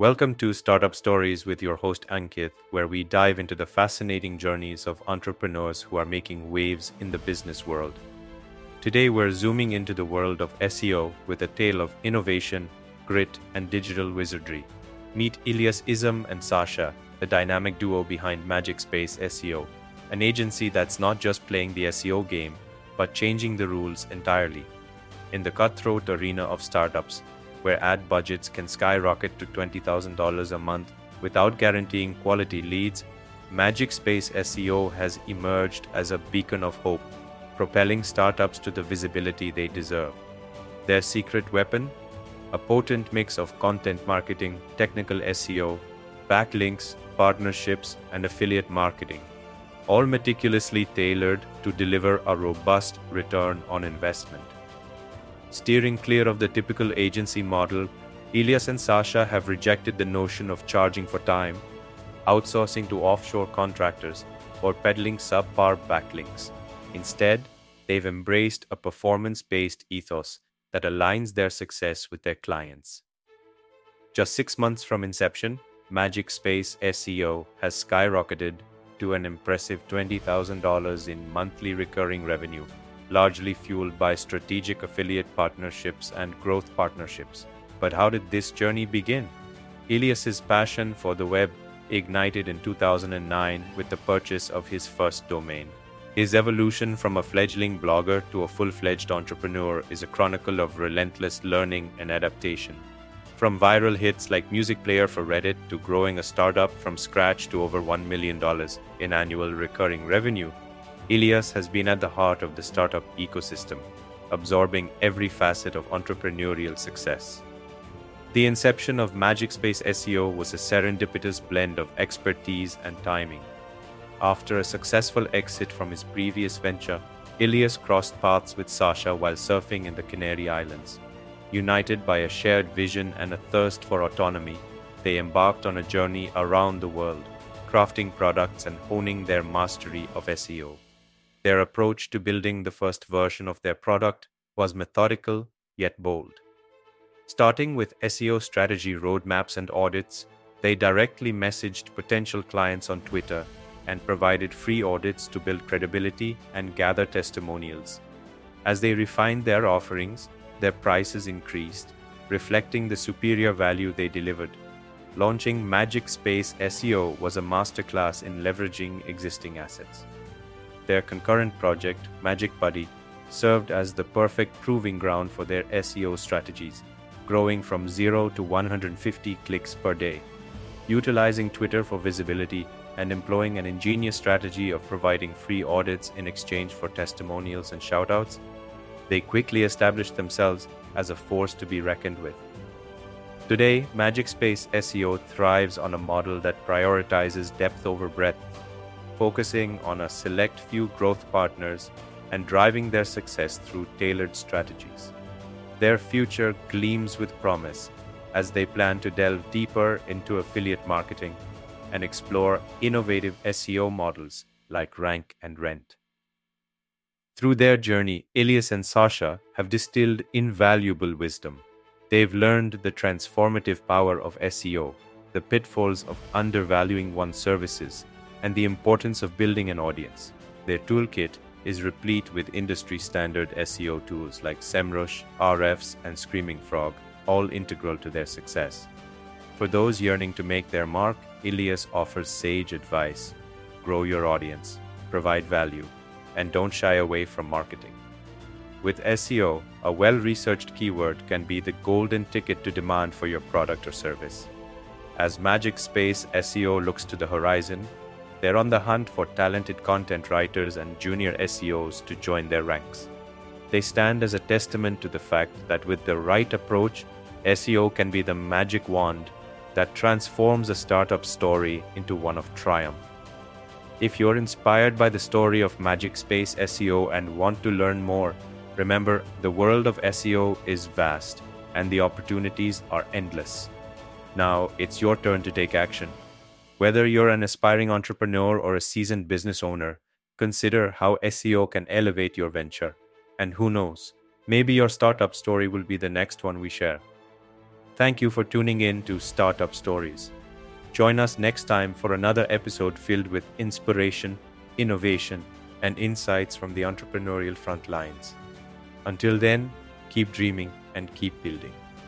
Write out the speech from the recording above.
Welcome to Startup Stories with your host Ankit, where we dive into the fascinating journeys of entrepreneurs who are making waves in the business world. Today, we're zooming into the world of SEO with a tale of innovation, grit, and digital wizardry. Meet Ilias Ism and Sasha, the dynamic duo behind Magic Space SEO, an agency that's not just playing the SEO game, but changing the rules entirely. In the cutthroat arena of startups, where ad budgets can skyrocket to $20,000 a month without guaranteeing quality leads, Magic Space SEO has emerged as a beacon of hope, propelling startups to the visibility they deserve. Their secret weapon? A potent mix of content marketing, technical SEO, backlinks, partnerships, and affiliate marketing, all meticulously tailored to deliver a robust return on investment. Steering clear of the typical agency model, Ilias and Sasha have rejected the notion of charging for time, outsourcing to offshore contractors, or peddling subpar backlinks. Instead, they've embraced a performance based ethos that aligns their success with their clients. Just six months from inception, Magic Space SEO has skyrocketed to an impressive $20,000 in monthly recurring revenue largely fueled by strategic affiliate partnerships and growth partnerships. But how did this journey begin? Ilias's passion for the web ignited in 2009 with the purchase of his first domain. His evolution from a fledgling blogger to a full fledged entrepreneur is a chronicle of relentless learning and adaptation. From viral hits like Music Player for Reddit to growing a startup from scratch to over $1 million in annual recurring revenue, Ilias has been at the heart of the startup ecosystem, absorbing every facet of entrepreneurial success. The inception of Magic Space SEO was a serendipitous blend of expertise and timing. After a successful exit from his previous venture, Ilias crossed paths with Sasha while surfing in the Canary Islands. United by a shared vision and a thirst for autonomy, they embarked on a journey around the world, crafting products and honing their mastery of SEO. Their approach to building the first version of their product was methodical yet bold. Starting with SEO strategy roadmaps and audits, they directly messaged potential clients on Twitter and provided free audits to build credibility and gather testimonials. As they refined their offerings, their prices increased, reflecting the superior value they delivered. Launching Magic Space SEO was a masterclass in leveraging existing assets their concurrent project, Magic Buddy, served as the perfect proving ground for their SEO strategies, growing from 0 to 150 clicks per day. Utilizing Twitter for visibility and employing an ingenious strategy of providing free audits in exchange for testimonials and shoutouts, they quickly established themselves as a force to be reckoned with. Today, Magic Space SEO thrives on a model that prioritizes depth over breadth focusing on a select few growth partners and driving their success through tailored strategies. Their future gleams with promise as they plan to delve deeper into affiliate marketing and explore innovative SEO models like Rank and Rent. Through their journey, Ilias and Sasha have distilled invaluable wisdom. They've learned the transformative power of SEO, the pitfalls of undervaluing one's services, and the importance of building an audience. Their toolkit is replete with industry standard SEO tools like SEMrush, Ahrefs, and Screaming Frog, all integral to their success. For those yearning to make their mark, Ilias offers sage advice grow your audience, provide value, and don't shy away from marketing. With SEO, a well researched keyword can be the golden ticket to demand for your product or service. As Magic Space SEO looks to the horizon, they're on the hunt for talented content writers and junior SEOs to join their ranks. They stand as a testament to the fact that with the right approach, SEO can be the magic wand that transforms a startup story into one of triumph. If you're inspired by the story of Magic Space SEO and want to learn more, remember the world of SEO is vast and the opportunities are endless. Now it's your turn to take action. Whether you're an aspiring entrepreneur or a seasoned business owner, consider how SEO can elevate your venture. And who knows, maybe your startup story will be the next one we share. Thank you for tuning in to Startup Stories. Join us next time for another episode filled with inspiration, innovation, and insights from the entrepreneurial front lines. Until then, keep dreaming and keep building.